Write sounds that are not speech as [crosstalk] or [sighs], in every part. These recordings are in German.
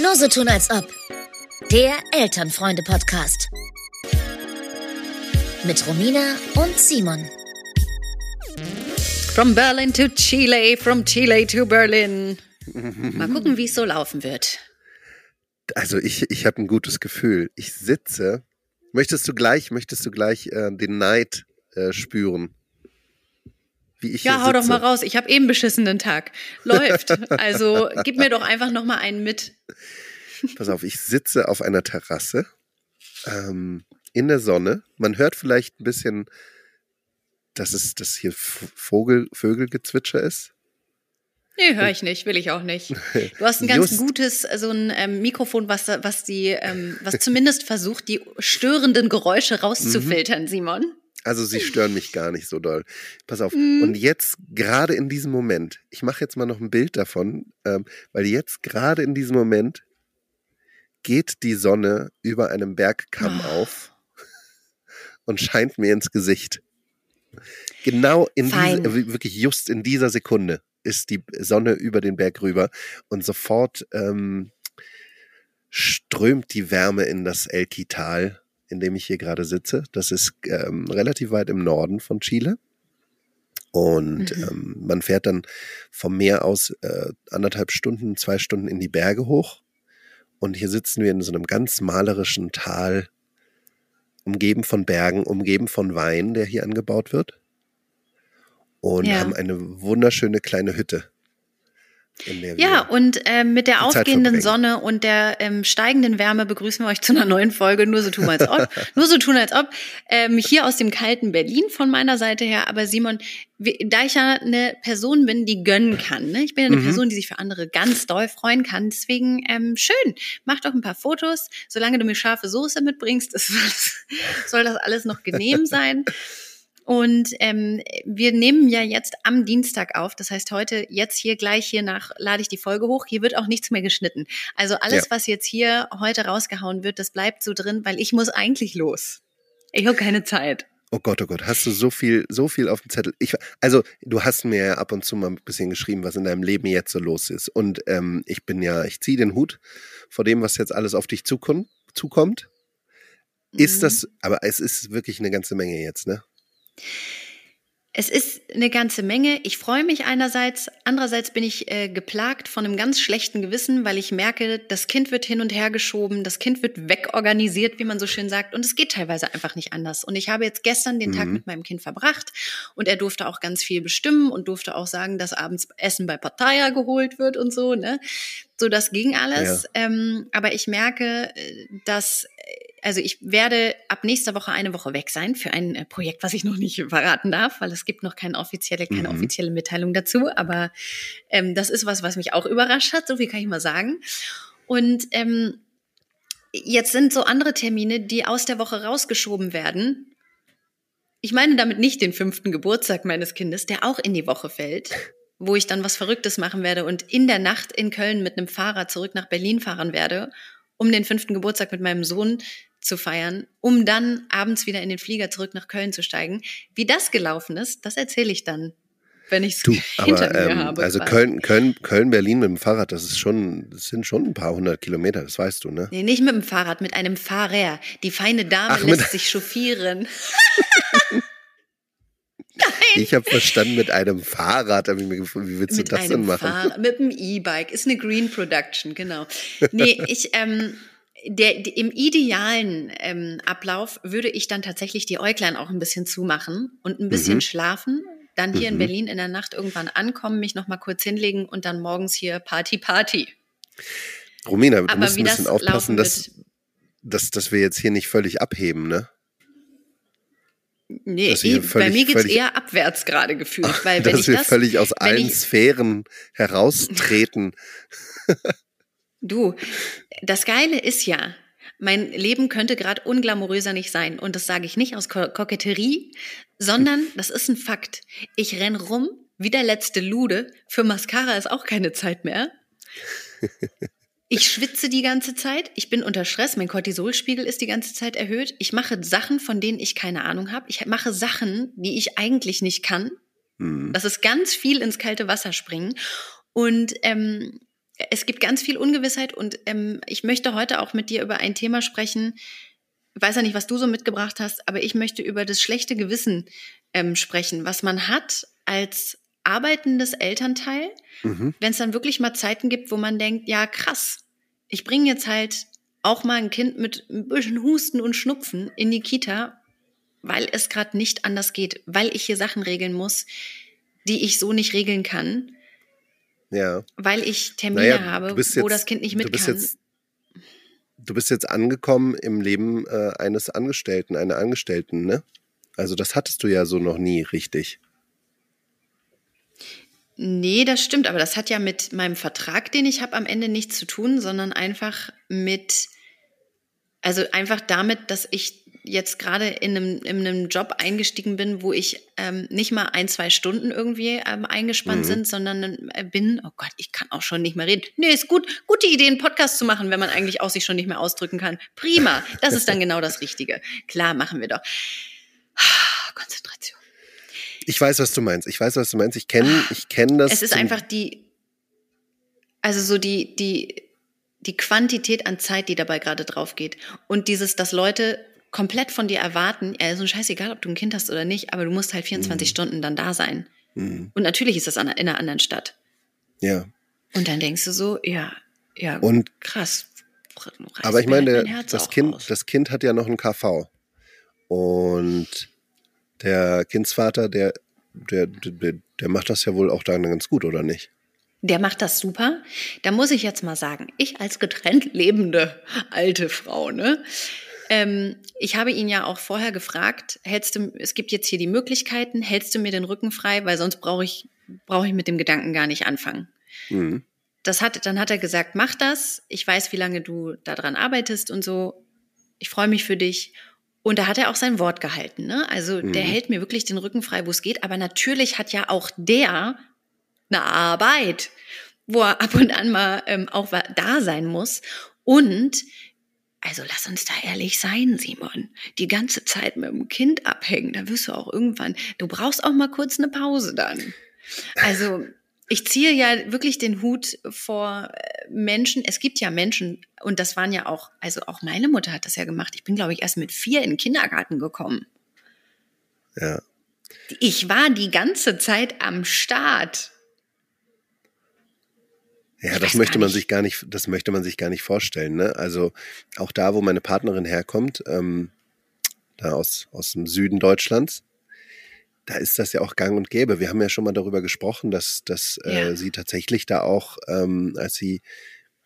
Nur so tun als ob. Der Elternfreunde-Podcast. Mit Romina und Simon. From Berlin to Chile, from Chile to Berlin. Mal gucken, wie es so laufen wird. Also ich, ich habe ein gutes Gefühl. Ich sitze. Möchtest du gleich, möchtest du gleich äh, den Neid äh, spüren? Wie ich ja, hau doch mal raus. Ich habe eben beschissenen Tag. Läuft. Also gib mir doch einfach noch mal einen mit. Pass auf, ich sitze auf einer Terrasse ähm, in der Sonne. Man hört vielleicht ein bisschen, dass es das hier Vogel, Vögelgezwitscher ist. Nee, höre ich nicht, will ich auch nicht. [laughs] Du hast ein ganz Just. gutes, so ein ähm, Mikrofon, was, was die, ähm, was zumindest versucht, die störenden Geräusche rauszufiltern, mhm. Simon. Also sie stören mich gar nicht so doll. Pass auf. Mhm. Und jetzt gerade in diesem Moment, ich mache jetzt mal noch ein Bild davon, ähm, weil jetzt gerade in diesem Moment geht die Sonne über einem Bergkamm oh. auf und scheint mir ins Gesicht. Genau in diese, wirklich just in dieser Sekunde ist die Sonne über den Berg rüber und sofort ähm, strömt die Wärme in das Elki-Tal, in dem ich hier gerade sitze. Das ist ähm, relativ weit im Norden von Chile. Und mhm. ähm, man fährt dann vom Meer aus äh, anderthalb Stunden, zwei Stunden in die Berge hoch. Und hier sitzen wir in so einem ganz malerischen Tal, umgeben von Bergen, umgeben von Wein, der hier angebaut wird und ja. haben eine wunderschöne kleine Hütte. Ja, und äh, mit der aufgehenden Sonne und der ähm, steigenden Wärme begrüßen wir euch zu einer neuen Folge. Nur so tun als ob. [laughs] nur so tun als ob. Ähm, hier aus dem kalten Berlin von meiner Seite her. Aber Simon, da ich ja eine Person bin, die gönnen kann. Ne? Ich bin ja eine mhm. Person, die sich für andere ganz doll freuen kann. Deswegen ähm, schön. Mach doch ein paar Fotos. Solange du mir scharfe Soße mitbringst, ist, [laughs] soll das alles noch genehm sein. Und ähm, wir nehmen ja jetzt am Dienstag auf. Das heißt, heute, jetzt hier gleich hier nach, lade ich die Folge hoch. Hier wird auch nichts mehr geschnitten. Also alles, ja. was jetzt hier heute rausgehauen wird, das bleibt so drin, weil ich muss eigentlich los. Ich habe keine Zeit. Oh Gott, oh Gott, hast du so viel, so viel auf dem Zettel? Ich, also, du hast mir ja ab und zu mal ein bisschen geschrieben, was in deinem Leben jetzt so los ist. Und ähm, ich bin ja, ich ziehe den Hut vor dem, was jetzt alles auf dich zukommt. Ist mhm. das, aber es ist wirklich eine ganze Menge jetzt, ne? Es ist eine ganze Menge. Ich freue mich einerseits, andererseits bin ich äh, geplagt von einem ganz schlechten Gewissen, weil ich merke, das Kind wird hin und her geschoben, das Kind wird wegorganisiert, wie man so schön sagt, und es geht teilweise einfach nicht anders. Und ich habe jetzt gestern den mhm. Tag mit meinem Kind verbracht und er durfte auch ganz viel bestimmen und durfte auch sagen, dass abends Essen bei Parteier geholt wird und so. Ne? So, das ging alles. Ja. Ähm, aber ich merke, äh, dass äh, also ich werde ab nächster Woche eine Woche weg sein für ein äh, Projekt, was ich noch nicht [laughs] verraten darf, weil es gibt noch keine offizielle, keine mhm. offizielle Mitteilung dazu. Aber ähm, das ist was, was mich auch überrascht hat, so viel kann ich mal sagen. Und ähm, jetzt sind so andere Termine, die aus der Woche rausgeschoben werden. Ich meine damit nicht den fünften Geburtstag meines Kindes, der auch in die Woche fällt, [laughs] wo ich dann was Verrücktes machen werde und in der Nacht in Köln mit einem Fahrrad zurück nach Berlin fahren werde, um den fünften Geburtstag mit meinem Sohn zu feiern, um dann abends wieder in den Flieger zurück nach Köln zu steigen. Wie das gelaufen ist, das erzähle ich dann, wenn ich es [laughs] hinter aber, mir ähm, habe. Also Köln, Köln, Köln, Berlin mit dem Fahrrad, das ist schon, das sind schon ein paar hundert Kilometer, das weißt du, ne? Nee, nicht mit dem Fahrrad, mit einem Fahrer. Die feine Dame Ach, lässt sich chauffieren. [laughs] Nein. Ich habe verstanden mit einem Fahrrad. Hab ich mir gefragt, wie willst du mit das denn machen? Fahr mit einem E-Bike. Ist eine Green Production, genau. Nee, [laughs] ich, ähm, der, im idealen ähm, Ablauf würde ich dann tatsächlich die Äuglein auch ein bisschen zumachen und ein bisschen mhm. schlafen, dann hier mhm. in Berlin in der Nacht irgendwann ankommen, mich noch mal kurz hinlegen und dann morgens hier Party Party. Romina, du Aber musst ein bisschen aufpassen, dass, dass, dass wir jetzt hier nicht völlig abheben, ne? Nee, eh, völlig, bei mir geht's eher abwärts gerade gefühlt, weil wenn dass ich wir das, völlig aus allen ich, Sphären heraustreten. [laughs] Du, das Geile ist ja, mein Leben könnte gerade unglamouröser nicht sein. Und das sage ich nicht aus Ko Koketterie, sondern das ist ein Fakt. Ich renn rum wie der letzte Lude. Für Mascara ist auch keine Zeit mehr. Ich schwitze die ganze Zeit. Ich bin unter Stress. Mein Cortisolspiegel ist die ganze Zeit erhöht. Ich mache Sachen, von denen ich keine Ahnung habe. Ich mache Sachen, die ich eigentlich nicht kann. Mhm. Das ist ganz viel ins kalte Wasser springen. Und ähm, es gibt ganz viel Ungewissheit und ähm, ich möchte heute auch mit dir über ein Thema sprechen. Ich weiß ja nicht, was du so mitgebracht hast, aber ich möchte über das schlechte Gewissen ähm, sprechen, was man hat als arbeitendes Elternteil, mhm. wenn es dann wirklich mal Zeiten gibt, wo man denkt, ja krass, ich bringe jetzt halt auch mal ein Kind mit ein bisschen Husten und Schnupfen in die Kita, weil es gerade nicht anders geht, weil ich hier Sachen regeln muss, die ich so nicht regeln kann. Ja. Weil ich Termine naja, habe, jetzt, wo das Kind nicht mit du bist kann. Jetzt, du bist jetzt angekommen im Leben äh, eines Angestellten, einer Angestellten, ne? Also das hattest du ja so noch nie richtig. Nee, das stimmt, aber das hat ja mit meinem Vertrag, den ich habe, am Ende nichts zu tun, sondern einfach mit, also einfach damit, dass ich jetzt gerade in einem, in einem Job eingestiegen bin, wo ich ähm, nicht mal ein, zwei Stunden irgendwie ähm, eingespannt mhm. sind, sondern äh, bin, oh Gott, ich kann auch schon nicht mehr reden. Nee, ist gut, gute Idee, einen Podcast zu machen, wenn man eigentlich auch sich schon nicht mehr ausdrücken kann. Prima, das ist dann genau das Richtige. Klar, machen wir doch. [sighs] Konzentration. Ich weiß, was du meinst. Ich weiß, was du meinst. Ich kenne ich kenn das. Es ist einfach die, also so die, die, die Quantität an Zeit, die dabei gerade drauf geht. Und dieses, dass Leute komplett von dir erwarten, ja, so scheißegal, ob du ein Kind hast oder nicht, aber du musst halt 24 mhm. Stunden dann da sein. Mhm. Und natürlich ist das in einer anderen Stadt. Ja. Und dann denkst du so, ja, ja, und, krass. Aber ich meine, das Kind, das Kind hat ja noch ein KV. Und der Kindsvater, der, der, der, der macht das ja wohl auch dann ganz gut, oder nicht? Der macht das super. Da muss ich jetzt mal sagen, ich als getrennt lebende alte Frau, ne? Ähm, ich habe ihn ja auch vorher gefragt, hältst du, es gibt jetzt hier die Möglichkeiten, hältst du mir den Rücken frei, weil sonst brauche ich, brauche ich mit dem Gedanken gar nicht anfangen. Mhm. Das hat, dann hat er gesagt, mach das. Ich weiß, wie lange du daran arbeitest und so. Ich freue mich für dich. Und da hat er auch sein Wort gehalten. Ne? Also mhm. der hält mir wirklich den Rücken frei, wo es geht. Aber natürlich hat ja auch der eine Arbeit, wo er ab und an mal ähm, auch da sein muss. Und also lass uns da ehrlich sein, Simon. Die ganze Zeit mit dem Kind abhängen, da wirst du auch irgendwann, du brauchst auch mal kurz eine Pause dann. Also ich ziehe ja wirklich den Hut vor äh, Menschen. Es gibt ja Menschen, und das waren ja auch, also auch meine Mutter hat das ja gemacht. Ich bin, glaube ich, erst mit vier in den Kindergarten gekommen. Ja. Ich war die ganze Zeit am Start. Ja, das möchte man sich gar nicht, das möchte man sich gar nicht vorstellen. Ne? Also auch da, wo meine Partnerin herkommt, ähm, da aus, aus dem Süden Deutschlands, da ist das ja auch gang und gäbe. Wir haben ja schon mal darüber gesprochen, dass, dass äh, ja. äh, sie tatsächlich da auch, ähm, als sie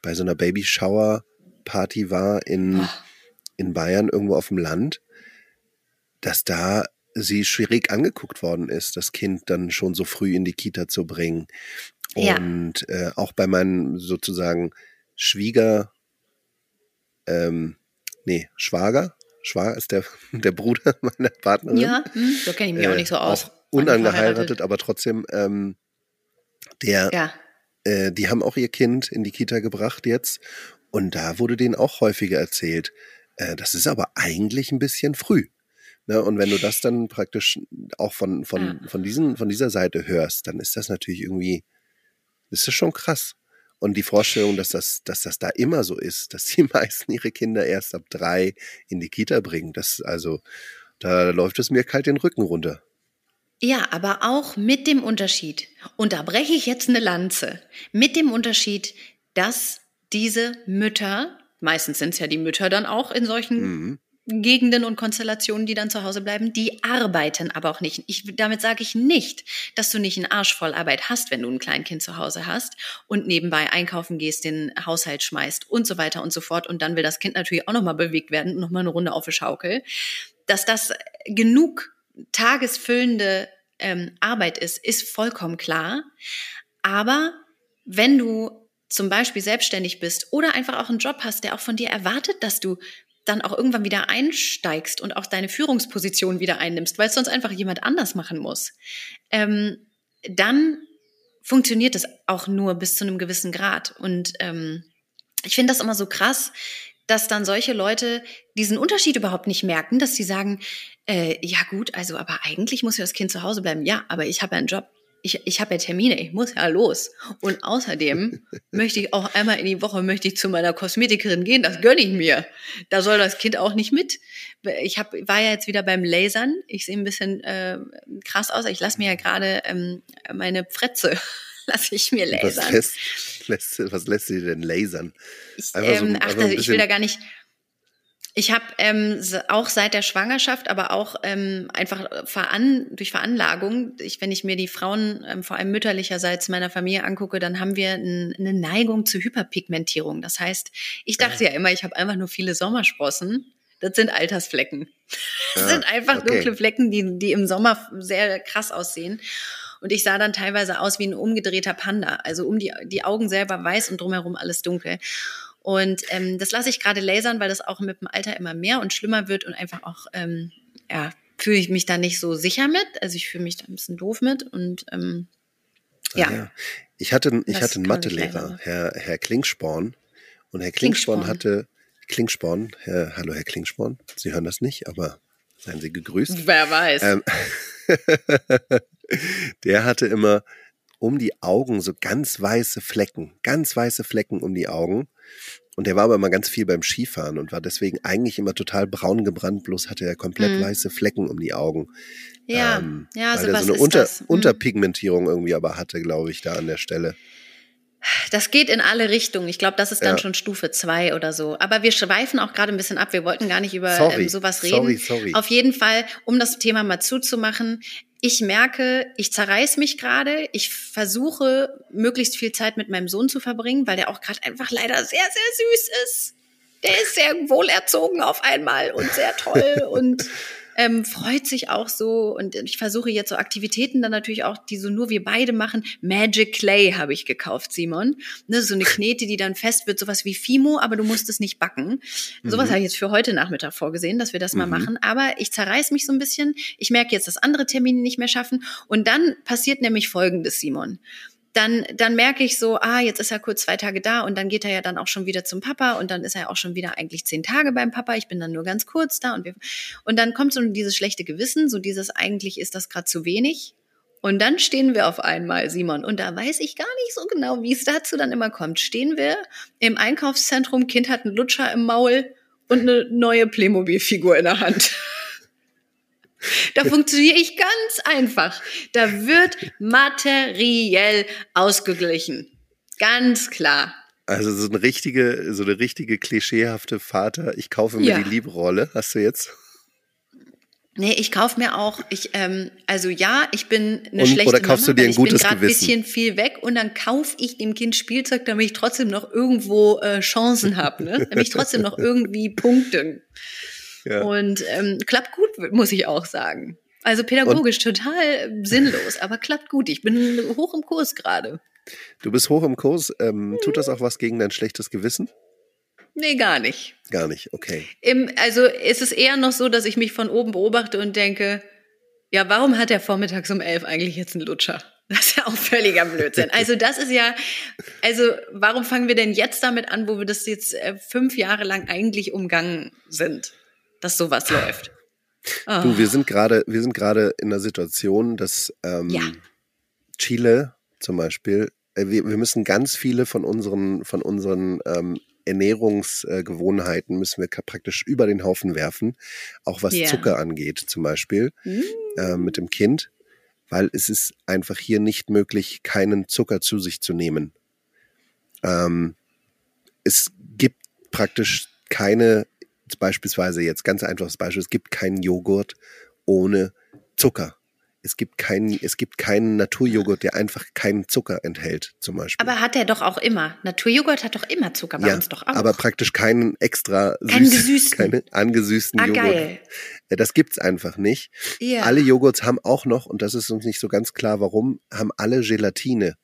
bei so einer Babyshower-Party war in, oh. in Bayern, irgendwo auf dem Land, dass da sie schwierig angeguckt worden ist, das Kind dann schon so früh in die Kita zu bringen. Und ja. äh, auch bei meinen sozusagen Schwieger, ähm, nee, Schwager, Schwager ist der, [laughs] der Bruder [laughs] meiner Partnerin. Ja, hm, so kenne ich mich äh, auch nicht so aus. Auch unangeheiratet, aber trotzdem, ähm, der, ja. äh, die haben auch ihr Kind in die Kita gebracht jetzt. Und da wurde denen auch häufiger erzählt, äh, das ist aber eigentlich ein bisschen früh. Ne? Und wenn du das dann praktisch auch von, von, ja. von, diesen, von dieser Seite hörst, dann ist das natürlich irgendwie, ist das schon krass. Und die Vorstellung, dass das, dass das da immer so ist, dass die [laughs] meisten ihre Kinder erst ab drei in die Kita bringen, das also, da läuft es mir kalt den Rücken runter. Ja, aber auch mit dem Unterschied, und da breche ich jetzt eine Lanze, mit dem Unterschied, dass diese Mütter, meistens sind es ja die Mütter dann auch in solchen mhm. Gegenden und Konstellationen, die dann zu Hause bleiben, die arbeiten aber auch nicht. Ich, damit sage ich nicht, dass du nicht einen Arsch voll Arbeit hast, wenn du ein Kleinkind zu Hause hast und nebenbei einkaufen gehst, den Haushalt schmeißt und so weiter und so fort. Und dann will das Kind natürlich auch nochmal bewegt werden und nochmal eine Runde auf die Schaukel. Dass das genug tagesfüllende ähm, Arbeit ist, ist vollkommen klar. Aber wenn du zum Beispiel selbstständig bist oder einfach auch einen Job hast, der auch von dir erwartet, dass du dann auch irgendwann wieder einsteigst und auch deine Führungsposition wieder einnimmst, weil es sonst einfach jemand anders machen muss, ähm, dann funktioniert es auch nur bis zu einem gewissen Grad. Und ähm, ich finde das immer so krass, dass dann solche Leute diesen Unterschied überhaupt nicht merken, dass sie sagen, äh, ja gut, also aber eigentlich muss ja das Kind zu Hause bleiben. Ja, aber ich habe ja einen Job. Ich, ich habe ja Termine, ich muss ja los. Und außerdem [laughs] möchte ich auch einmal in die Woche möchte ich zu meiner Kosmetikerin gehen, das gönne ich mir. Da soll das Kind auch nicht mit. Ich hab, war ja jetzt wieder beim Lasern. Ich sehe ein bisschen äh, krass aus. Ich lasse mir ja gerade ähm, meine Fretze lasse [laughs] ich mir lasern. Was lässt, lässt, was lässt sie denn lasern? Ich, ähm, ach, ich will da gar nicht ich habe ähm, auch seit der Schwangerschaft, aber auch ähm, einfach veran durch Veranlagung, ich, wenn ich mir die Frauen ähm, vor allem mütterlicherseits meiner Familie angucke, dann haben wir ein, eine Neigung zu Hyperpigmentierung. Das heißt, ich dachte ja, ja immer, ich habe einfach nur viele Sommersprossen. Das sind Altersflecken. [laughs] Das ja, sind einfach okay. dunkle Flecken, die, die im Sommer sehr krass aussehen. Und ich sah dann teilweise aus wie ein umgedrehter Panda. Also um die, die Augen selber weiß und drumherum alles dunkel. Und ähm, das lasse ich gerade lasern, weil das auch mit dem Alter immer mehr und schlimmer wird und einfach auch, ähm, ja, fühle ich mich da nicht so sicher mit. Also ich fühle mich da ein bisschen doof mit und ähm, ja. ja. Ich hatte, ich hatte einen Mathelehrer, Herr, Herr Klingsporn. Und Herr Klingsporn, Klingsporn. hatte, Klingsporn, Herr, hallo Herr Klingsporn, Sie hören das nicht, aber seien Sie gegrüßt. Wer weiß. Ähm, [laughs] der hatte immer um die Augen so ganz weiße Flecken, ganz weiße Flecken um die Augen. Und der war aber immer ganz viel beim Skifahren und war deswegen eigentlich immer total braun gebrannt, bloß hatte er komplett mhm. weiße Flecken um die Augen. Ja, ähm, ja, weil so er so eine Unter. Mhm. Unterpigmentierung irgendwie aber hatte, glaube ich, da an der Stelle. Das geht in alle Richtungen. Ich glaube, das ist dann ja. schon Stufe zwei oder so. Aber wir schweifen auch gerade ein bisschen ab. Wir wollten gar nicht über sorry. ähm, sowas reden. Sorry, sorry. Auf jeden Fall, um das Thema mal zuzumachen ich merke, ich zerreiß mich gerade. Ich versuche, möglichst viel Zeit mit meinem Sohn zu verbringen, weil der auch gerade einfach leider sehr, sehr süß ist. Der ist sehr wohlerzogen auf einmal und sehr toll [laughs] und ähm, freut sich auch so. Und ich versuche jetzt so Aktivitäten dann natürlich auch, die so nur wir beide machen. Magic Clay habe ich gekauft, Simon. Ne, so eine [laughs] Knete, die dann fest wird, sowas wie Fimo, aber du musst es nicht backen. Mhm. Sowas habe ich jetzt für heute Nachmittag vorgesehen, dass wir das mhm. mal machen. Aber ich zerreiß mich so ein bisschen. Ich merke jetzt, dass andere Termine nicht mehr schaffen. Und dann passiert nämlich Folgendes, Simon dann, dann merke ich so, ah, jetzt ist er kurz zwei Tage da und dann geht er ja dann auch schon wieder zum Papa und dann ist er auch schon wieder eigentlich zehn Tage beim Papa. Ich bin dann nur ganz kurz da und wir, und dann kommt so dieses schlechte Gewissen, so dieses eigentlich ist das gerade zu wenig. Und dann stehen wir auf einmal, Simon, und da weiß ich gar nicht so genau, wie es dazu dann immer kommt. Stehen wir im Einkaufszentrum, Kind hat einen Lutscher im Maul und eine neue Playmobil-Figur in der Hand. Da funktioniere ich ganz einfach. Da wird materiell ausgeglichen. Ganz klar. Also so eine richtige, so eine richtige klischeehafte Vater, ich kaufe mir ja. die Liebrolle, hast du jetzt? Nee, ich kaufe mir auch, ich, ähm, also ja, ich bin eine und, schlechte Oder kaufst Mama, du dir ein ich gutes bin gerade ein bisschen viel weg und dann kaufe ich dem Kind Spielzeug, damit ich trotzdem noch irgendwo äh, Chancen habe, ne? damit ich trotzdem noch [laughs] irgendwie punkte. Ja. Und ähm, klappt gut, muss ich auch sagen. Also pädagogisch und total sinnlos, aber klappt gut. Ich bin hoch im Kurs gerade. Du bist hoch im Kurs. Ähm, mhm. Tut das auch was gegen dein schlechtes Gewissen? Nee, gar nicht. Gar nicht, okay. Im, also ist es eher noch so, dass ich mich von oben beobachte und denke, ja, warum hat er vormittags um elf eigentlich jetzt einen Lutscher? Das ist ja auch völliger Blödsinn. Also das ist ja, also warum fangen wir denn jetzt damit an, wo wir das jetzt äh, fünf Jahre lang eigentlich umgangen sind? Dass sowas läuft. Oh. [laughs] Du, wir sind gerade, wir sind gerade in einer Situation, dass ähm, ja. Chile zum Beispiel, äh, wir, wir müssen ganz viele von unseren, von unseren ähm, Ernährungsgewohnheiten müssen wir praktisch über den Haufen werfen, auch was yeah. Zucker angeht zum Beispiel mm. äh, mit dem Kind, weil es ist einfach hier nicht möglich, keinen Zucker zu sich zu nehmen. Ähm, es gibt praktisch keine beispielsweise jetzt ganz einfaches Beispiel, es gibt keinen Joghurt ohne Zucker. Es gibt keinen, es gibt keinen Naturjoghurt, der einfach keinen Zucker enthält, zum Beispiel. Aber hat er doch auch immer. Naturjoghurt hat doch immer Zucker bei ja, uns doch auch. Aber praktisch keinen extra keinen süß, gesüßten. [laughs] keine angesüßten ah, Joghurt. Geil. Das gibt's einfach nicht. Ja. Alle Joghurts haben auch noch, und das ist uns nicht so ganz klar, warum, haben alle Gelatine.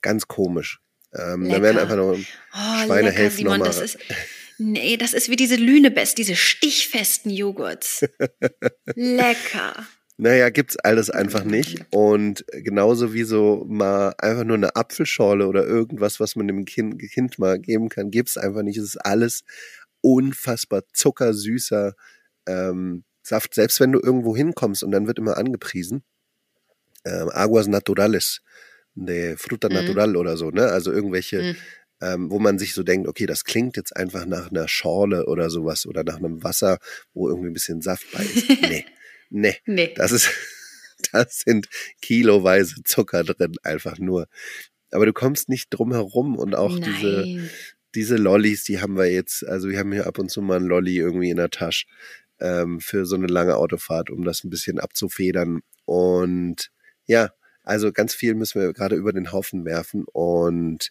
Ganz komisch. Ähm, da werden einfach noch oh, Schweinehälften nochmal. [laughs] Nee, das ist wie diese Lünebest, diese stichfesten Joghurts. [laughs] Lecker. Naja, gibt's alles einfach nicht. Und genauso wie so mal einfach nur eine Apfelschorle oder irgendwas, was man dem Kind, kind mal geben kann, gibt's einfach nicht. Es ist alles unfassbar zuckersüßer ähm, Saft. Selbst wenn du irgendwo hinkommst und dann wird immer angepriesen, äh, Aguas Naturales, de Fruta Mhm. Natural oder so, ne? Also irgendwelche, Mhm. Ähm, wo man sich so denkt, okay, das klingt jetzt einfach nach einer Schorle oder sowas oder nach einem Wasser, wo irgendwie ein bisschen Saft bei ist. [laughs] Nee, nee, Nee. das ist, [laughs] das sind kiloweise Zucker drin, einfach nur. Aber du kommst nicht drum herum und auch diese, Nein. diese Lollis, die haben wir jetzt, also wir haben hier ab und zu mal einen Lolli irgendwie in der Tasche ähm, für so eine lange Autofahrt, um das ein bisschen abzufedern. Und ja, also ganz viel müssen wir gerade über den Haufen werfen. Und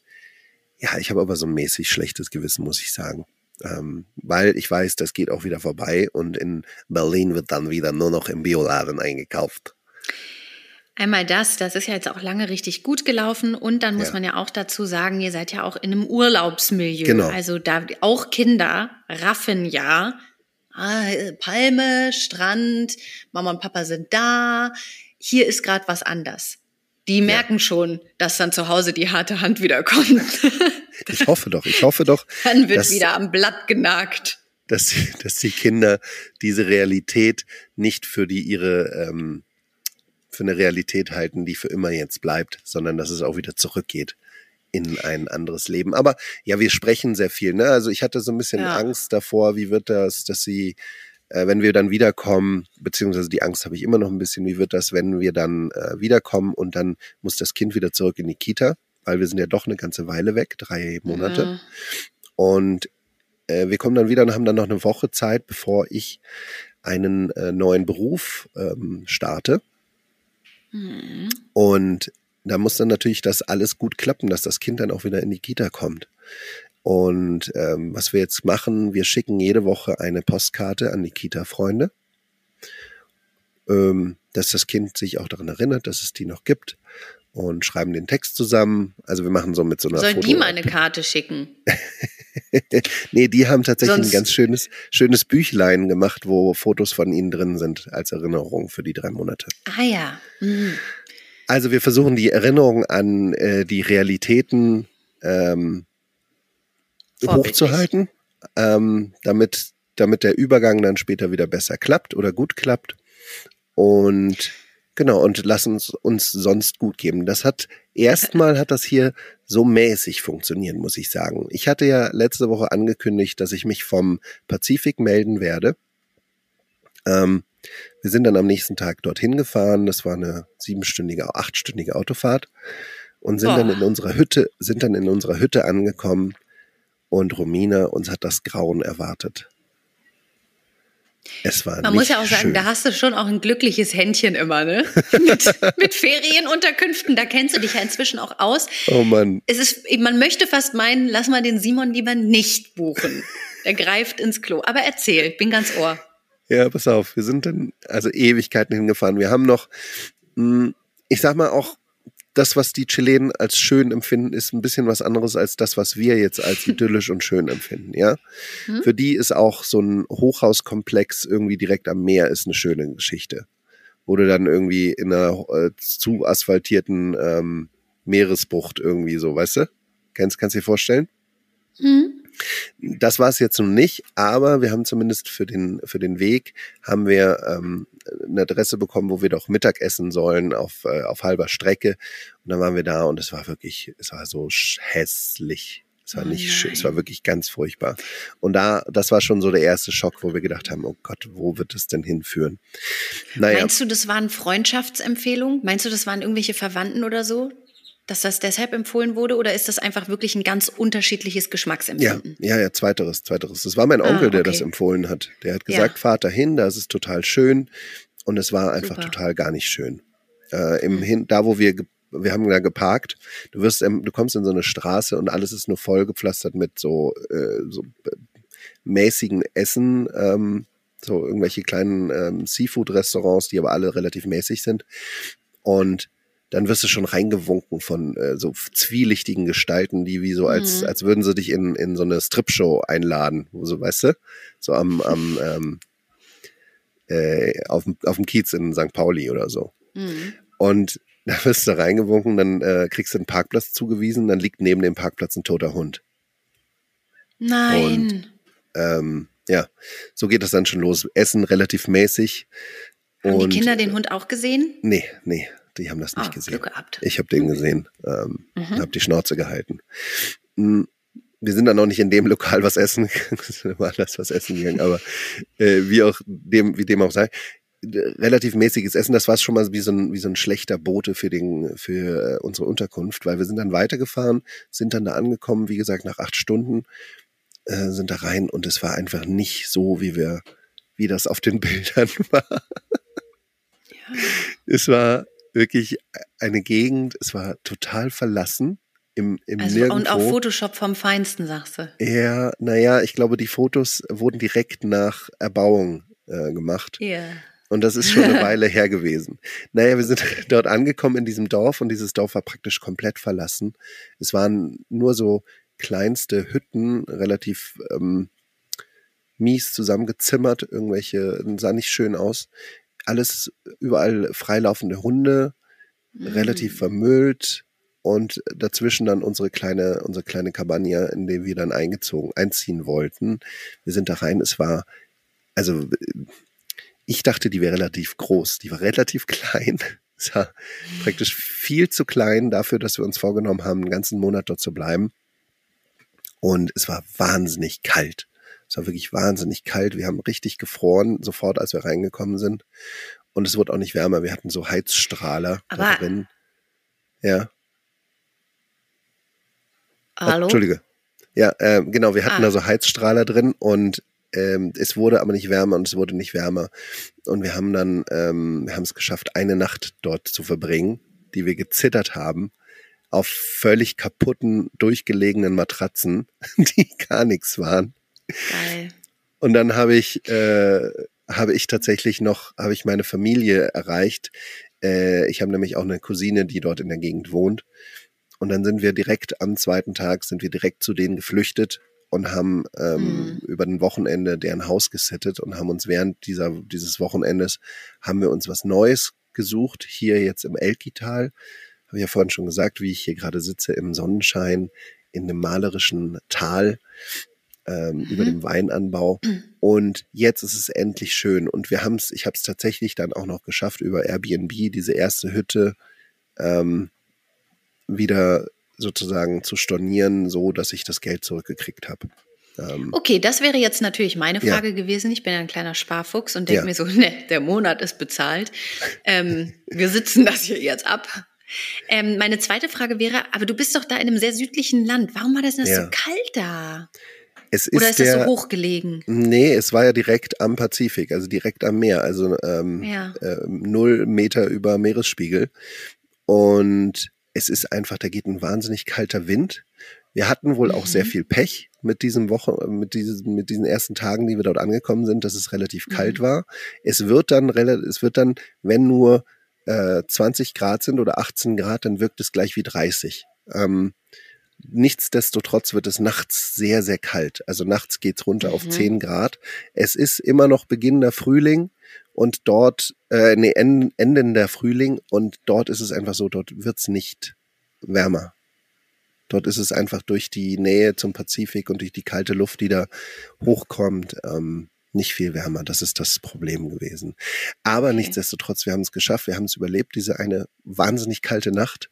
ja, ich habe aber so ein mäßig schlechtes Gewissen, muss ich sagen. Ähm, weil ich weiß, das geht auch wieder vorbei und in Berlin wird dann wieder nur noch im Bioladen eingekauft. Einmal das, das ist ja jetzt auch lange richtig gut gelaufen und dann muss Ja. man ja auch dazu sagen, ihr seid ja auch in einem Urlaubsmilieu. Genau. Also da auch Kinder raffen ja, ah, Palme, Strand, Mama und Papa sind da, hier ist gerade was anders. Die merken schon, dass dann zu Hause die harte Hand wieder kommt. [laughs] Ich hoffe doch, ich hoffe doch, dann wird Das- wieder am Blatt genagt. dass die, dass die Kinder diese Realität nicht für die ihre ähm, für eine Realität halten, die für immer jetzt bleibt, sondern dass es auch wieder zurückgeht in ein anderes Leben. Aber ja, wir sprechen sehr viel. Ne? Also ich hatte so ein bisschen Ja. Angst davor, wie wird das, dass sie, äh, wenn wir dann wiederkommen, beziehungsweise die Angst habe ich immer noch ein bisschen, wie wird das, wenn wir dann äh, wiederkommen und dann muss das Kind wieder zurück in die Kita, weil wir sind ja doch eine ganze Weile weg, drei Monate. Ja. Und äh, wir kommen dann wieder und haben dann noch eine Woche Zeit, bevor ich einen äh, neuen Beruf ähm, starte. Mhm. Und da muss dann natürlich das alles gut klappen, dass das Kind dann auch wieder in die Kita kommt. Und ähm, was wir jetzt machen, wir schicken jede Woche eine Postkarte an die Kita-Freunde, ähm, dass das Kind sich auch daran erinnert, dass es die noch gibt und schreiben den Text zusammen. Also wir machen so mit so einer Soll Foto die mal eine Karte schicken? [laughs] nee, die haben tatsächlich Sonst- ein ganz schönes, schönes Büchlein gemacht, wo Fotos von ihnen drin sind als Erinnerung für die drei Monate. Ah ja. Mhm. Also wir versuchen die Erinnerung an äh, die Realitäten ähm. Hochzuhalten, ähm, damit, damit der Übergang dann später wieder besser klappt oder gut klappt. Und genau, und lassen uns, uns sonst gut geben. Das hat erstmal hat das hier so mäßig funktioniert, muss ich sagen. Ich hatte ja letzte Woche angekündigt, dass ich mich vom Pazifik melden werde. Ähm, wir sind dann am nächsten Tag dorthin gefahren. Das war eine siebenstündige, achtstündige Autofahrt und sind dann Boah. in unserer Hütte, sind dann in unserer Hütte angekommen und Romina uns hat das Grauen erwartet. Es war Man muss ja auch sagen, schön. da hast du schon auch ein glückliches Händchen immer, ne? [laughs] mit, mit Ferienunterkünften, da kennst du dich ja inzwischen auch aus. Oh Mann, Es ist, man möchte fast meinen, lass mal den Simon lieber nicht buchen. Der greift ins Klo. Aber erzähl, ich bin ganz ohr. Ja, pass auf, wir sind dann also Ewigkeiten hingefahren. Wir haben noch, mh, ich sag mal auch, das, was die Chilenen als schön empfinden, ist ein bisschen was anderes als das, was wir jetzt als [laughs] idyllisch und schön empfinden, ja. Hm? Für die ist auch so ein Hochhauskomplex irgendwie direkt am Meer ist eine schöne Geschichte. Wo du dann irgendwie in einer äh, zu asphaltierten ähm, Meeresbucht irgendwie so, weißt du? Kannst, kannst du dir vorstellen? Hm? Das war es jetzt noch nicht, aber wir haben zumindest für den, für den Weg haben wir ähm, eine Adresse bekommen, wo wir doch Mittag essen sollen auf, äh, auf halber Strecke. Und dann waren wir da und es war wirklich, es war so hässlich. Es war nicht schön, es war wirklich ganz furchtbar. Und da, das war schon so der erste Schock, wo wir gedacht haben, oh Gott, wo wird es denn hinführen? Naja, Meinst du, das waren Freundschaftsempfehlungen? Meinst du, das waren irgendwelche Verwandten oder so? Dass das deshalb empfohlen wurde? Oder ist das einfach wirklich ein ganz unterschiedliches Ja, Geschmacksempfinden? ja, ja, zweiteres, zweiteres. Das war mein Ah, Onkel, der okay. das empfohlen hat. Der hat Ja. gesagt, fahr dahin, da ist es total schön. Und es war einfach Super. total gar nicht schön. Äh, im Hm. Hin, da wo wir, wir haben da geparkt, du wirst, ähm, du kommst in so eine Straße und alles ist nur vollgepflastert mit so, äh, so äh, mäßigen Essen, ähm, so irgendwelche kleinen ähm, Seafood-Restaurants, die aber alle relativ mäßig sind. Und dann wirst du schon reingewunken von äh, so zwielichtigen Gestalten, die wie so als, Mhm. als würden sie dich in, in so eine Strip-Show einladen, wo so, weißt du, so am, am ähm, äh, auf, dem- auf dem Kiez in St. Pauli oder so. Mhm. Und [laughs] da wirst du reingewunken, dann äh, kriegst du einen Parkplatz zugewiesen, dann liegt neben dem Parkplatz ein toter Hund. Nein. Ähm, ja, so geht das dann schon los. Essen relativ mäßig. Haben und die Kinder den Hund auch gesehen? Nee, nee, Die haben das nicht Ah, gesehen. Ich habe den gesehen, ähm, Mhm. habe die Schnauze gehalten. Mm, Wir sind dann noch nicht in dem Lokal was essen, sind immer anders was essen gegangen, aber äh, wie auch dem, wie dem auch sei, relativ mäßiges Essen. Das war schon mal wie so ein wie so ein schlechter Bote für den für äh, unsere Unterkunft, weil wir sind dann weitergefahren, sind dann da angekommen, wie gesagt nach acht Stunden äh, sind da rein und es war einfach nicht so, wie wir wie das auf den [laughs] Bildern war. Ja. Es war wirklich eine Gegend, es war total verlassen im, im Also, Nirgendwo. und auch Photoshop vom Feinsten, sagst du. ja, naja, ich glaube, die Fotos wurden direkt nach Erbauung äh, gemacht. Ja. Und das ist schon eine [laughs] Weile her gewesen. Naja, wir sind [laughs] dort angekommen in diesem Dorf und dieses Dorf war praktisch komplett verlassen. Es waren nur so kleinste Hütten, relativ ähm, mies zusammengezimmert, irgendwelche, sah nicht schön aus. Alles überall freilaufende Hunde, relativ vermüllt und dazwischen dann unsere kleine, unsere kleine Cabana, in der wir dann eingezogen, einziehen wollten. Wir sind da rein, es war, also ich dachte, die wäre relativ groß, die war relativ [laughs] klein. Es war praktisch viel zu klein dafür, dass wir uns vorgenommen haben, einen ganzen Monat dort zu bleiben. Und es war wahnsinnig kalt. Es war wirklich wahnsinnig kalt. Wir haben richtig gefroren, sofort als wir reingekommen sind. Und es wurde auch nicht wärmer. Wir hatten so Heizstrahler da Aber- drin. Ja. Hallo? Ach, Entschuldige. Ja, ähm, genau, wir hatten Ah. da so Heizstrahler drin und ähm, es wurde aber nicht wärmer und es wurde nicht wärmer. Und wir haben dann, ähm, wir haben es geschafft, eine Nacht dort zu verbringen, die wir gezittert haben, auf völlig kaputten, durchgelegenen Matratzen, [laughs] die gar nichts waren. Geil. Und dann habe ich, äh, habe ich tatsächlich noch, habe ich meine Familie erreicht. Äh, ich habe nämlich auch eine Cousine, die dort in der Gegend wohnt. Und dann sind wir direkt am zweiten Tag, sind wir direkt zu denen geflüchtet und haben ähm, Mhm. über ein Wochenende deren Haus gesittet und haben uns während dieser, dieses Wochenendes, haben wir uns was Neues gesucht, hier jetzt im Elkital. Habe ich ja vorhin schon gesagt, wie ich hier gerade sitze im Sonnenschein in einem malerischen Tal ähm, über dem Weinanbau. Und jetzt ist es endlich schön. Und wir haben es, ich habe es tatsächlich dann auch noch geschafft, über Airbnb diese erste Hütte ähm, wieder sozusagen zu stornieren, so dass ich das Geld zurückgekriegt habe. Ähm, Okay, das wäre jetzt natürlich meine Ja. Frage gewesen. Ich bin ja ein kleiner Sparfuchs und denke Ja. mir so, [laughs] ne, der Monat ist bezahlt. Ähm, wir sitzen das hier jetzt ab. Ähm, meine zweite Frage wäre, aber du bist doch da in einem sehr südlichen Land. Warum war das denn Ja. so kalt da? Es ist Oder ist der, das so hochgelegen? Nee, es war ja direkt am Pazifik, also direkt am Meer, also ähm, Ja. äh, null Meter über Meeresspiegel. Und es ist einfach, da geht ein wahnsinnig kalter Wind. Wir hatten wohl auch Mhm. sehr viel Pech mit diesem Woche, mit diesen, mit diesen ersten Tagen, die wir dort angekommen sind, dass es relativ Mhm. kalt war. Es wird dann relativ, es wird dann, wenn nur äh, 20 Grad sind oder 18 Grad, dann wirkt es gleich wie 30. Ähm, nichtsdestotrotz wird es nachts sehr, sehr kalt. Also nachts geht's runter auf Mhm. 10 Grad. Es ist immer noch beginnender Frühling und dort, äh, nee, en- endender Frühling und dort ist es einfach so, dort wird's nicht wärmer. Dort ist es einfach durch die Nähe zum Pazifik und durch die kalte Luft, die da hochkommt, ähm, nicht viel wärmer. Das ist das Problem gewesen. Aber Okay. nichtsdestotrotz, wir haben es geschafft, wir haben es überlebt, diese eine wahnsinnig kalte Nacht.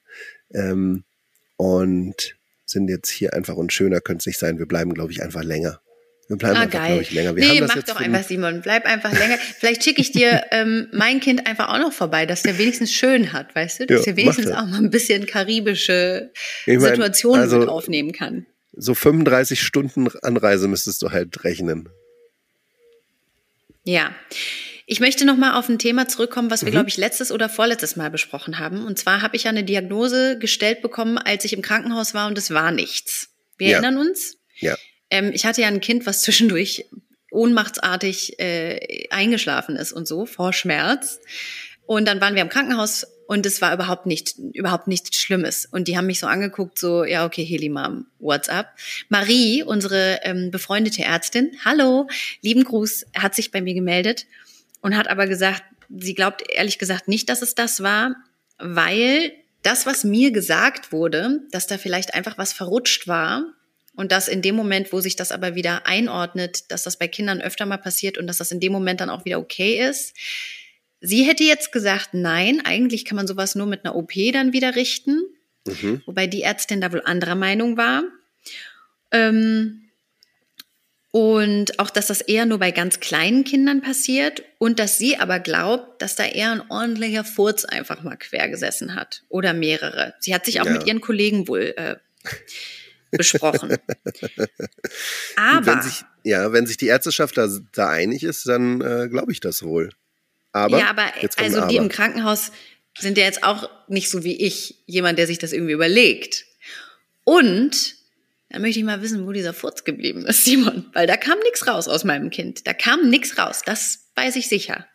Ähm, und sind jetzt hier einfach und schöner könnte es nicht sein. Wir bleiben, glaube ich, einfach länger. Wir bleiben Ah, einfach, glaube ich, länger. Wir nee, mach doch einfach, Simon. Bleib einfach länger. [laughs] Vielleicht schicke ich dir ähm, mein Kind einfach auch noch vorbei, dass der wenigstens schön hat, weißt du? Dass Ja, der wenigstens auch mal ein bisschen karibische Ich mein, Situationen also- mit aufnehmen kann. So 35 Stunden Anreise müsstest du halt rechnen. Ja. Ich möchte noch mal auf ein Thema zurückkommen, was wir, Mhm. glaube ich, letztes oder vorletztes Mal besprochen haben. Und zwar habe ich ja eine Diagnose gestellt bekommen, als ich im Krankenhaus war und es war nichts. Wir Ja. erinnern uns? Ja. Ähm, ich hatte ja ein Kind, was zwischendurch ohnmachtsartig äh, eingeschlafen ist und so vor Schmerz. Und dann waren wir im Krankenhaus und es war überhaupt nicht, überhaupt nichts Schlimmes. Und die haben mich so angeguckt, so, ja, okay, Heli Mom, what's up? Marie, unsere ähm, befreundete Ärztin, hallo, lieben Gruß, hat sich bei mir gemeldet und hat aber gesagt, sie glaubt ehrlich gesagt nicht, dass es das war, weil das, was mir gesagt wurde, dass da vielleicht einfach was verrutscht war und dass in dem Moment, wo sich das aber wieder einordnet, dass das bei Kindern öfter mal passiert und dass das in dem Moment dann auch wieder okay ist, sie hätte jetzt gesagt, nein, eigentlich kann man sowas nur mit einer OP dann wieder richten. Mhm. Wobei die Ärztin da wohl anderer Meinung war. Ähm, und auch, dass das eher nur bei ganz kleinen Kindern passiert und dass sie aber glaubt, dass da eher ein ordentlicher Furz einfach mal quer gesessen hat oder mehrere. Sie hat sich auch Ja. mit ihren Kollegen wohl äh, besprochen. [laughs] Aber wenn sich, ja, wenn sich die Ärzteschaft da, da einig ist, dann äh, glaube ich das wohl. Aber, ja, aber also ein die aber. im Krankenhaus sind ja jetzt auch nicht so wie ich, jemand, der sich das irgendwie überlegt. Und dann möchte ich mal wissen, wo dieser Furz geblieben ist, [laughs] Simon, weil da kam nichts raus aus meinem Kind. Da kam nichts raus, das weiß ich sicher.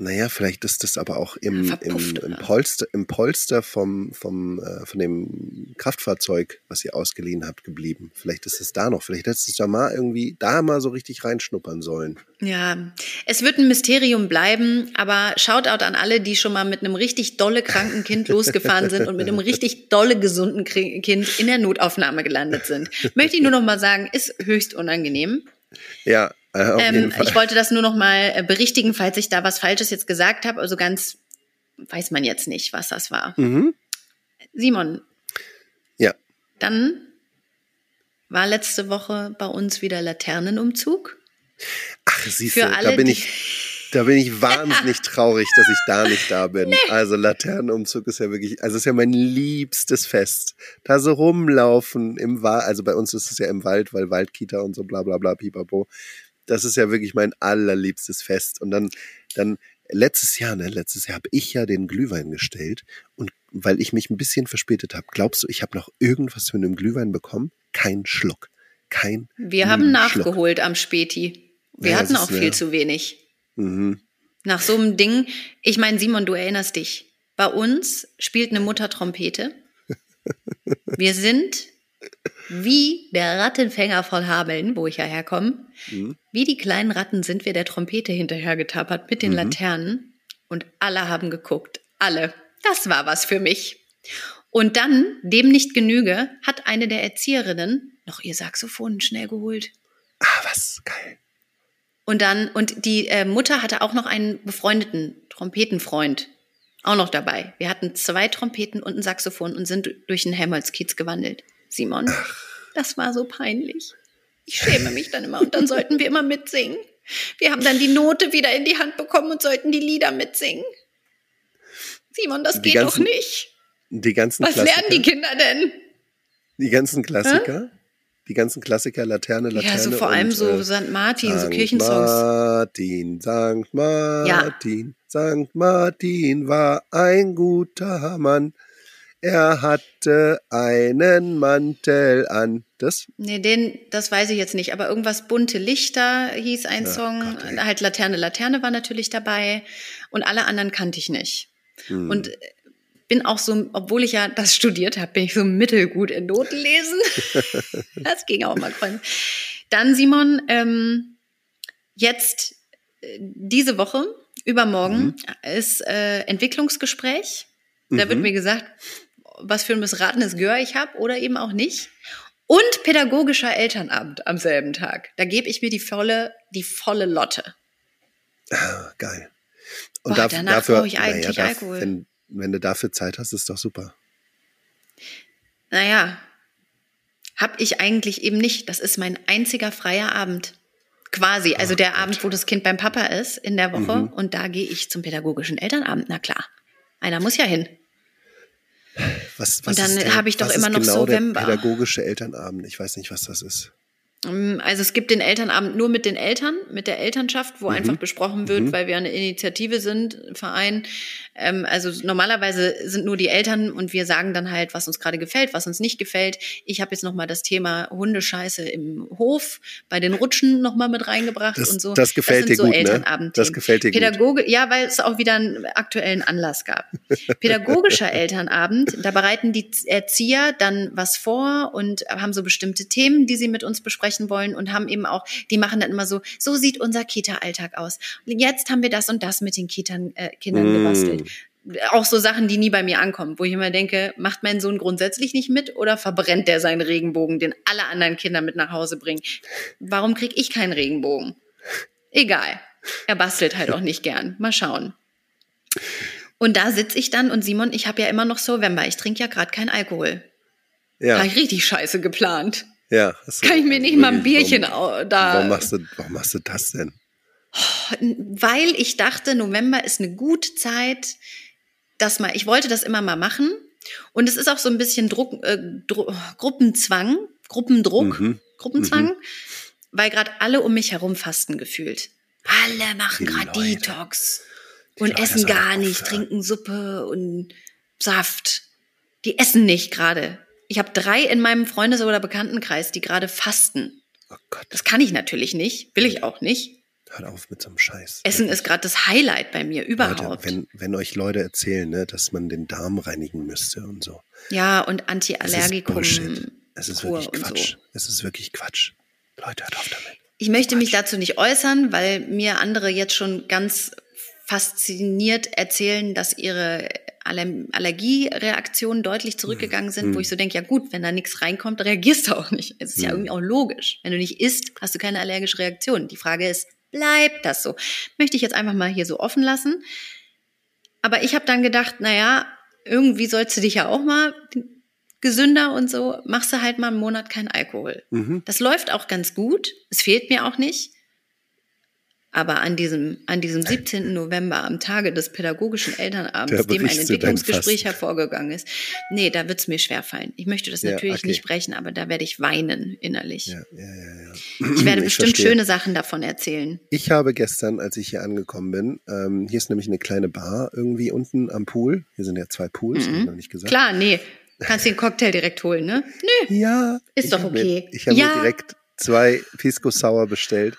Naja, vielleicht ist das aber auch im, im, Verpufft, im? Polster, im Polster vom, vom, äh, von dem Kraftfahrzeug, was ihr ausgeliehen habt, geblieben. Vielleicht ist es da noch. Vielleicht hättest du es da mal irgendwie, da mal so richtig reinschnuppern sollen. Ja, es wird ein Mysterium bleiben, aber Shoutout an alle, die schon mal mit einem richtig dolle kranken Kind [laughs] losgefahren sind und mit einem richtig dolle gesunden Kind in der Notaufnahme gelandet sind. Möchte ich nur noch mal sagen, ist höchst unangenehm. Ja, Ähm, Fall. ich wollte das nur noch mal äh, berichtigen, falls ich da was Falsches jetzt gesagt habe. Also ganz weiß man jetzt nicht, was das war. mhm. Simon, Ja. dann war letzte Woche bei uns wieder Laternenumzug. Ach, siehst du, da bin ich, da bin ich [laughs] wahnsinnig traurig, dass ich da nicht da bin. Also Laternenumzug ist ja wirklich, also ist ja mein liebstes Fest. Da so rumlaufen im Wald, also bei uns ist es ja im Wald, weil Waldkita und so bla bla bla pipapo. Das ist ja wirklich mein allerliebstes Fest. Und dann, dann letztes Jahr, ne, letztes Jahr habe ich ja den Glühwein gestellt und weil ich mich ein bisschen verspätet habe, glaubst du, ich habe noch irgendwas von dem Glühwein bekommen? Kein Schluck. Kein Wir haben Schluck. nachgeholt am Späti. Wir Ja, hatten auch ist, viel ja. zu wenig. Mhm. Nach so einem Ding, ich meine, Simon, du erinnerst dich. Bei uns spielt eine Mutter Trompete. Wir sind wie der Rattenfänger von Hameln, wo ich ja herkomme. Mhm. Wie die kleinen Ratten sind wir der Trompete hinterhergetappert mit den Mhm. Laternen. Und alle haben geguckt. Alle. Das war was für mich. Und dann, dem nicht genüge, hat eine der Erzieherinnen noch ihr Saxophon schnell geholt. Ah, was geil. Und dann, und die äh, Mutter hatte auch noch einen befreundeten Trompetenfreund auch noch dabei. Wir hatten zwei Trompeten und ein Saxophon und sind durch den Helmholtz-Kiez gewandelt. Simon, das war so peinlich. Ich schäme mich dann immer und dann sollten wir immer mitsingen. Wir haben dann die Note wieder in die Hand bekommen und sollten die Lieder mitsingen. Simon, das Die geht ganzen doch nicht. Die ganzen Was Klassiker. lernen die Kinder denn? Die ganzen Klassiker. Die ganzen Klassiker, Laterne, Laterne. Ja, so vor allem und, so äh, St. Martin, so Sankt Kirchensongs. Martin, Sankt Martin, Sankt Martin war ein guter Mann. Er hatte einen Mantel an. Das? Nee, den, das weiß ich jetzt nicht, aber irgendwas bunte Lichter hieß ein Ach Song. Gott, halt Laterne, Laterne war natürlich dabei und alle anderen kannte ich nicht. Hm. Und äh, bin auch so, obwohl ich ja das studiert habe, bin ich so mittelgut in Notenlesen. [laughs] das ging auch mal grün. Dann Simon, ähm, jetzt äh, diese Woche, übermorgen, ist äh, Entwicklungsgespräch. Da wird Mhm. mir gesagt, was für ein missratenes Gehör ich habe oder eben auch nicht. Und pädagogischer Elternabend am selben Tag. Da gebe ich mir die volle, die volle Lotte. Ah, geil. Boah, darf- danach brauche ich eigentlich Alkohol. Wenn, wenn du dafür Zeit hast, ist doch super. Naja, hab ich eigentlich eben nicht. Das ist mein einziger freier Abend. Quasi. Also Oh der Gott. Abend, wo das Kind beim Papa ist in der Woche. Mhm. Und da gehe ich zum pädagogischen Elternabend. Na klar. Einer muss ja hin. Was, Und was dann ist der- habe ich doch immer noch genau November. Der pädagogische Elternabend. Ich weiß nicht, was das ist. Ähm, Also es gibt den Elternabend nur mit den Eltern, mit der Elternschaft, wo einfach besprochen wird, Mhm. weil wir eine Initiative sind, ein Verein. Ähm, also normalerweise sind nur die Eltern und wir sagen dann halt, was uns gerade gefällt, was uns nicht gefällt. Ich habe jetzt noch mal das Thema Hundescheiße im Hof bei den Rutschen noch mal mit reingebracht Das- und so. das gefällt sind dir so gut, ne? Das gefällt dir gut. Pädagoge, ja, weil es auch wieder einen aktuellen Anlass gab. Pädagogischer [laughs] Elternabend, da bereiten die Erzieher dann was vor und haben so bestimmte Themen, die sie mit uns besprechen wollen und haben eben auch, die machen dann immer so, so sieht unser Kita-Alltag aus. Jetzt haben wir das und das mit den Kitern, äh, Kindern Mm. Auch so Sachen, die nie bei mir ankommen, wo ich immer denke, macht mein Sohn grundsätzlich nicht mit oder verbrennt der seinen Regenbogen, den alle anderen Kinder mit nach Hause bringen? Warum krieg ich keinen Regenbogen? Egal. Er bastelt halt auch nicht gern. Mal schauen. Und da sitze ich dann und Simon, ich habe ja immer noch November. Ich trinke ja gerade keinen Alkohol. Ja. Habe ich richtig scheiße geplant. Ja. du- Kann ich mir nicht also mal ein Bierchen Warum, da. warum, machst du, warum machst du das denn? Weil ich dachte, November ist eine gute Zeit, dass mal, ich wollte das immer mal machen. Und es ist auch so ein bisschen Druck, äh, Dru Gruppenzwang, Gruppendruck, Mhm. Gruppenzwang, weil gerade alle um mich herum fasten gefühlt. Alle machen gerade. Detox und Leute essen gar nicht, aufhören. trinken Suppe und Saft. Die essen nicht gerade. Ich habe drei in meinem Freundes- oder Bekanntenkreis, die gerade fasten. Oh Das kann ich natürlich nicht, will ich auch nicht. Hört auf mit so einem Scheiß. Essen ist gerade das Highlight bei mir überhaupt. Leute, wenn, wenn euch Leute erzählen, ne, dass man den Darm reinigen müsste und so. ja, und Es ist Anti-Allergikum. Bullshit. Es ist wirklich Quatsch. so. Es ist wirklich Quatsch. Leute, hört auf damit. Ich möchte mich Quatsch. dazu nicht äußern, weil mir andere jetzt schon ganz fasziniert erzählen, dass ihre Aller Allergiereaktionen deutlich zurückgegangen sind, Hm. wo ich so denke, ja gut, wenn da nichts reinkommt, reagierst du auch nicht. Es ist ja Hm. irgendwie auch logisch. Wenn du nicht isst, hast du keine allergische Reaktion. Die Frage ist, bleibt das so? Möchte ich jetzt einfach mal hier so offen lassen. Aber ich habe dann gedacht, naja, irgendwie sollst du dich ja auch mal gesünder und so, machst du halt mal einen Monat keinen Alkohol. Mhm. Das läuft auch ganz gut. Es fehlt mir auch nicht. Aber an diesem, an diesem 17. November, am Tage des pädagogischen Da Elternabends, dem ein du Entwicklungsgespräch hervorgegangen ist, nee, da wird's mir schwerfallen. Ich möchte das Ja, natürlich okay. nicht brechen, aber da werde ich weinen innerlich. Ja, ja, ja, ja. Ich werde [clears throat] Ich bestimmt verstehe. schöne Sachen davon erzählen. Ich habe gestern, als ich hier angekommen bin, ähm, hier ist nämlich eine kleine Bar irgendwie unten am Pool. Hier sind ja zwei Pools, Mhm. hab ich noch nicht gesagt. Klar, nee, kannst den Cocktail direkt holen, ne? Nö. Ja. Ist doch okay. Mir, ich habe Ja. mir direkt zwei Pisco Sour bestellt.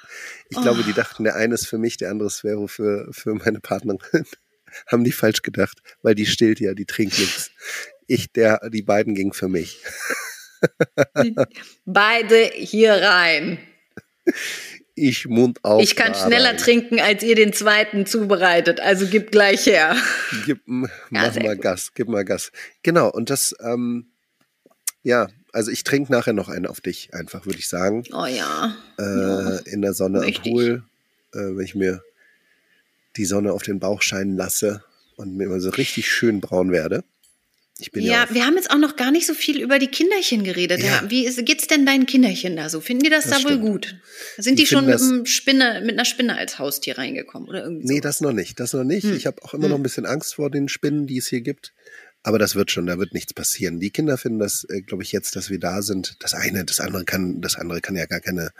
Ich Oh. glaube, die dachten, der eine ist für mich, der andere ist wäre für, für meine Partnerin. [laughs] haben die falsch gedacht, weil die stillt ja, die trinkt nichts. Ich, der, die beiden gingen für mich. Beide hier rein. Ich Mund auf. Ich kann schneller rein. trinken, als ihr den zweiten zubereitet. Also gib gleich her. Gib, Ja, mach sehr mal gut. Gas, gib mal Gas. Genau, und das, ähm, ja, also ich trinke nachher noch einen auf dich, einfach, würde ich sagen. Oh ja. Äh, Ja, in der Sonne am möchte Pool, äh, wenn ich mir die Sonne auf den Bauch scheinen lasse und mir immer so richtig schön braun werde. Ich bin ja, Ja, wir haben jetzt auch noch gar nicht so viel über die Kinderchen geredet. Ja. Wie ist, geht's denn deinen Kinderchen da so? Finden die das, Das da wohl stimmt. gut? Sind die, Die schon mit, einem Spinne, mit einer Spinne als Haustier reingekommen oder irgendwie nee, so? das noch nicht, das noch nicht. Hm. Ich habe auch immer noch ein bisschen Angst vor den Spinnen, die es hier gibt. Aber das wird schon, da wird nichts passieren. Die Kinder finden das, äh, glaube ich, jetzt, dass wir da sind. Das eine, das andere kann, das andere kann ja gar keine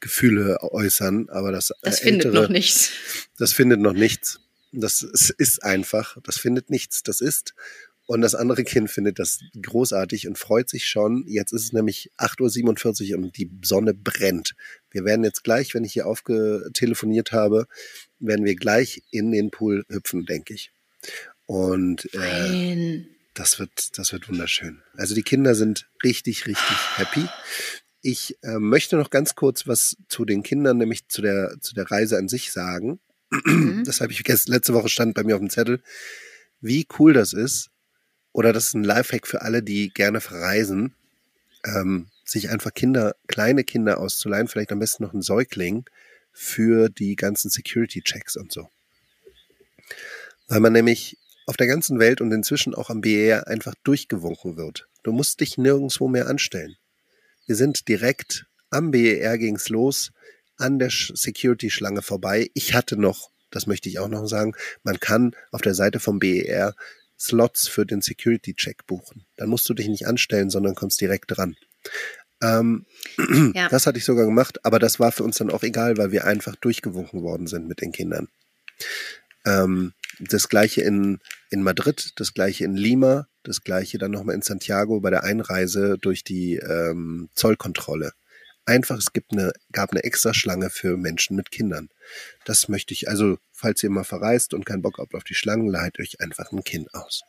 Gefühle äußern, aber das, Das äh, findet ältere, noch nichts. Das findet noch nichts. Das ist, ist einfach. Das findet nichts. Das ist. Und das andere Kind findet das großartig und freut sich schon. Jetzt ist es nämlich 8.47 Uhr und die Sonne brennt. Wir werden jetzt gleich, wenn ich hier aufgetelefoniert habe, werden wir gleich in den Pool hüpfen, denke ich. Und äh, das wird, das wird wunderschön. Also die Kinder sind richtig, richtig happy. Ich äh, möchte noch ganz kurz was zu den Kindern, nämlich zu der, zu der Reise an sich sagen. Mhm. Das habe ich gestern, letzte Woche stand bei mir auf dem Zettel, wie cool das ist. Oder das ist ein Lifehack für alle, die gerne verreisen, ähm, sich einfach Kinder, kleine Kinder auszuleihen, vielleicht am besten noch ein Säugling für die ganzen Security-Checks und so. Weil man nämlich auf der ganzen Welt und inzwischen auch am BER einfach durchgewunken wird. Du musst dich nirgendwo mehr anstellen. Wir sind direkt am BER ging's los, an der Sch- Security-Schlange vorbei. Ich hatte noch, das möchte ich auch noch sagen, man kann auf der Seite vom BER Slots für den Security-Check buchen. Dann musst du dich nicht anstellen, sondern kommst direkt dran. Ähm, [clears throat] Ja. Das hatte ich sogar gemacht, aber das war für uns dann auch egal, weil wir einfach durchgewunken worden sind mit den Kindern. Ähm, das gleiche in, in Madrid, das gleiche in Lima, das gleiche dann nochmal in Santiago bei der Einreise durch die ähm, Zollkontrolle. Einfach, es gibt eine, gab eine extra Schlange für Menschen mit Kindern. Das möchte ich, also, falls ihr mal verreist und keinen Bock habt auf die Schlangen, leiht euch einfach ein Kind aus.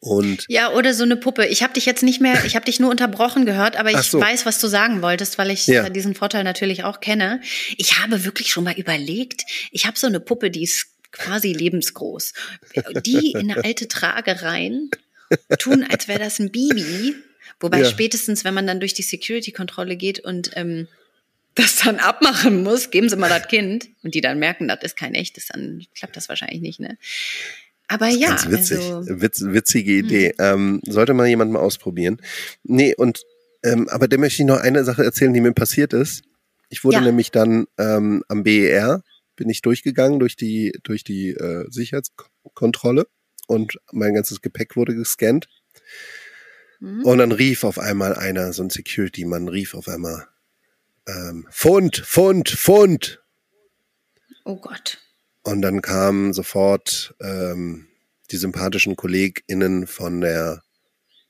Und Ja, oder so eine Puppe. Ich habe dich jetzt nicht mehr, ich habe dich nur unterbrochen gehört, aber ich so. weiß, was du sagen wolltest, weil ich Ja. äh, diesen Vorteil natürlich auch kenne. Ich habe wirklich schon mal überlegt, ich habe so eine Puppe, die ist quasi lebensgroß. Die in eine alte Trage rein, tun, als wäre das ein Baby. Wobei Ja. spätestens, wenn man dann durch die Security-Kontrolle geht und ähm, das dann abmachen muss, geben Sie mal das Kind und die dann merken, das ist kein echtes, dann klappt das wahrscheinlich nicht, ne? Aber ja, Ganz witzig. also, Witz, witzige Idee. Ähm, sollte mal jemand mal ausprobieren. Nee, und ähm, aber da möchte ich noch eine Sache erzählen, die mir passiert ist. Ich wurde Ja. nämlich dann ähm, am BER, bin ich durchgegangen durch die, durch die äh, Sicherheitskontrolle und mein ganzes Gepäck wurde gescannt. hm? Und dann rief auf einmal einer, so ein Security-Mann, rief auf einmal, ähm, Pfund, Pfund, Pfund. oh Gott. Und dann kamen sofort ähm, die sympathischen KollegInnen von der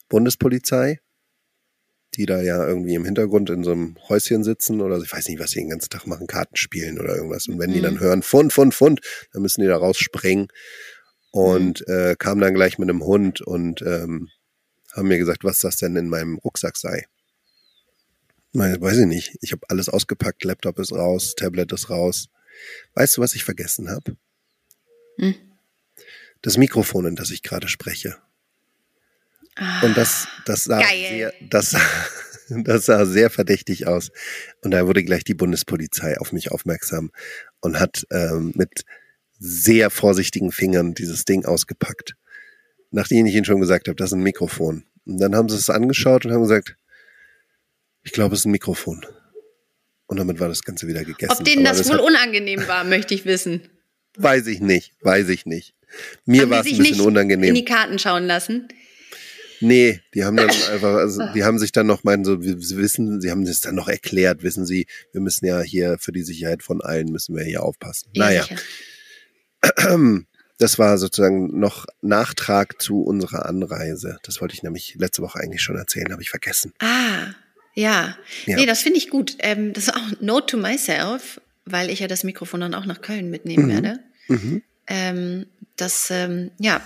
Bundespolizei, die da ja irgendwie im Hintergrund in so einem Häuschen sitzen oder ich weiß nicht, was sie den ganzen Tag machen, Karten spielen oder irgendwas. Und wenn die Mhm. dann hören, Fund, Fund, Fund, dann müssen die da rausspringen. Und äh, kamen dann gleich mit einem Hund und ähm, haben mir gesagt, was das denn in meinem Rucksack sei. Meine, weiß ich nicht. Ich habe alles ausgepackt, Laptop ist raus, Tablet ist raus. Weißt du, was ich vergessen habe? Hm. Das Mikrofon, in das ich gerade spreche. Ah, Und das, das sah Geil. sehr, das, [laughs] das sah sehr verdächtig aus. Und da wurde gleich die Bundespolizei auf mich aufmerksam und hat ähm, mit sehr vorsichtigen Fingern dieses Ding ausgepackt. Nachdem ich ihnen schon gesagt habe, das ist ein Mikrofon. Und dann haben sie es angeschaut und haben gesagt, ich glaube, es ist ein Mikrofon. Und damit war das Ganze wieder gegessen. Ob denen Aber das wohl unangenehm war, möchte ich wissen. Weiß ich nicht, weiß ich nicht. Mir war es ein bisschen nicht unangenehm. in die Karten schauen lassen? Nee, die haben dann [laughs] einfach, also die haben sich dann noch meinen, so, wir- sie wissen, sie haben es dann noch erklärt, wissen sie, wir müssen ja hier für die Sicherheit von allen müssen wir hier aufpassen. naja, sicher. [clears throat] das war sozusagen noch Nachtrag zu unserer Anreise. Das wollte ich nämlich letzte Woche eigentlich schon erzählen, habe ich vergessen. Ah, ja. Ja. Nee, das finde ich gut. Ähm, das ist auch Note to myself, weil ich ja das Mikrofon dann auch nach Köln mitnehmen Mhm. werde. Mhm. Ähm, dass, ähm, ja,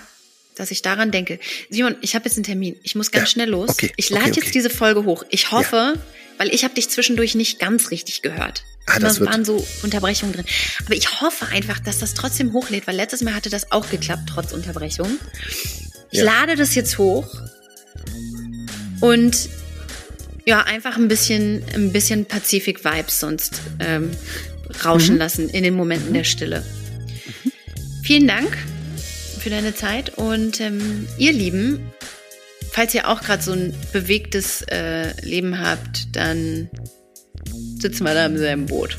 dass ich daran denke. Simon, ich habe jetzt einen Termin. Ich muss ganz Ja, schnell los. okay, ich lade okay, okay. jetzt diese Folge hoch. Ich hoffe, weil ich habe dich zwischendurch nicht ganz richtig gehört. Ah, das waren so Unterbrechungen drin. Aber ich hoffe einfach, dass das trotzdem hochlädt, weil letztes Mal hatte das auch geklappt, trotz Unterbrechung. Ich Ja. lade das jetzt hoch und ja, einfach ein bisschen, ein bisschen Pazifik-Vibes sonst ähm, rauschen Mhm. lassen in den Momenten der Stille. Vielen Dank für deine Zeit und ähm, ihr Lieben, falls ihr auch gerade so ein bewegtes äh, Leben habt, dann sitzen wir da im selben Boot.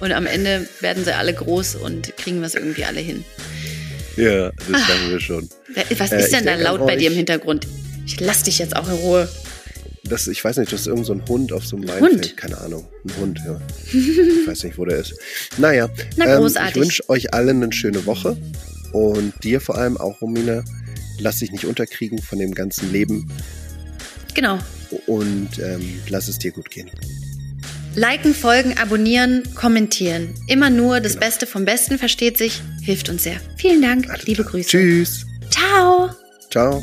Und am Ende werden sie alle groß und kriegen wir es irgendwie alle hin. Ja, das sagen wir schon. Was Äh, ist ich denn da laut bei dir im. Hintergrund? Ich lass dich jetzt auch in Ruhe. Das, ich weiß nicht, das ist irgend so ein Hund auf so einem. Hund? Keine Ahnung. Ein Hund, ja. [laughs] ich weiß nicht, wo der ist. Naja, Na, ähm, großartig. ich wünsche euch allen eine schöne Woche. Und dir vor allem auch, Romina. Lass dich nicht unterkriegen von dem ganzen Leben Genau. und ähm, lass es dir gut gehen. Liken, folgen, abonnieren, kommentieren. Immer nur das Genau. Beste vom Besten versteht sich, hilft uns sehr. Vielen Dank, Alles liebe klar. Grüße. Tschüss. Ciao. Ciao.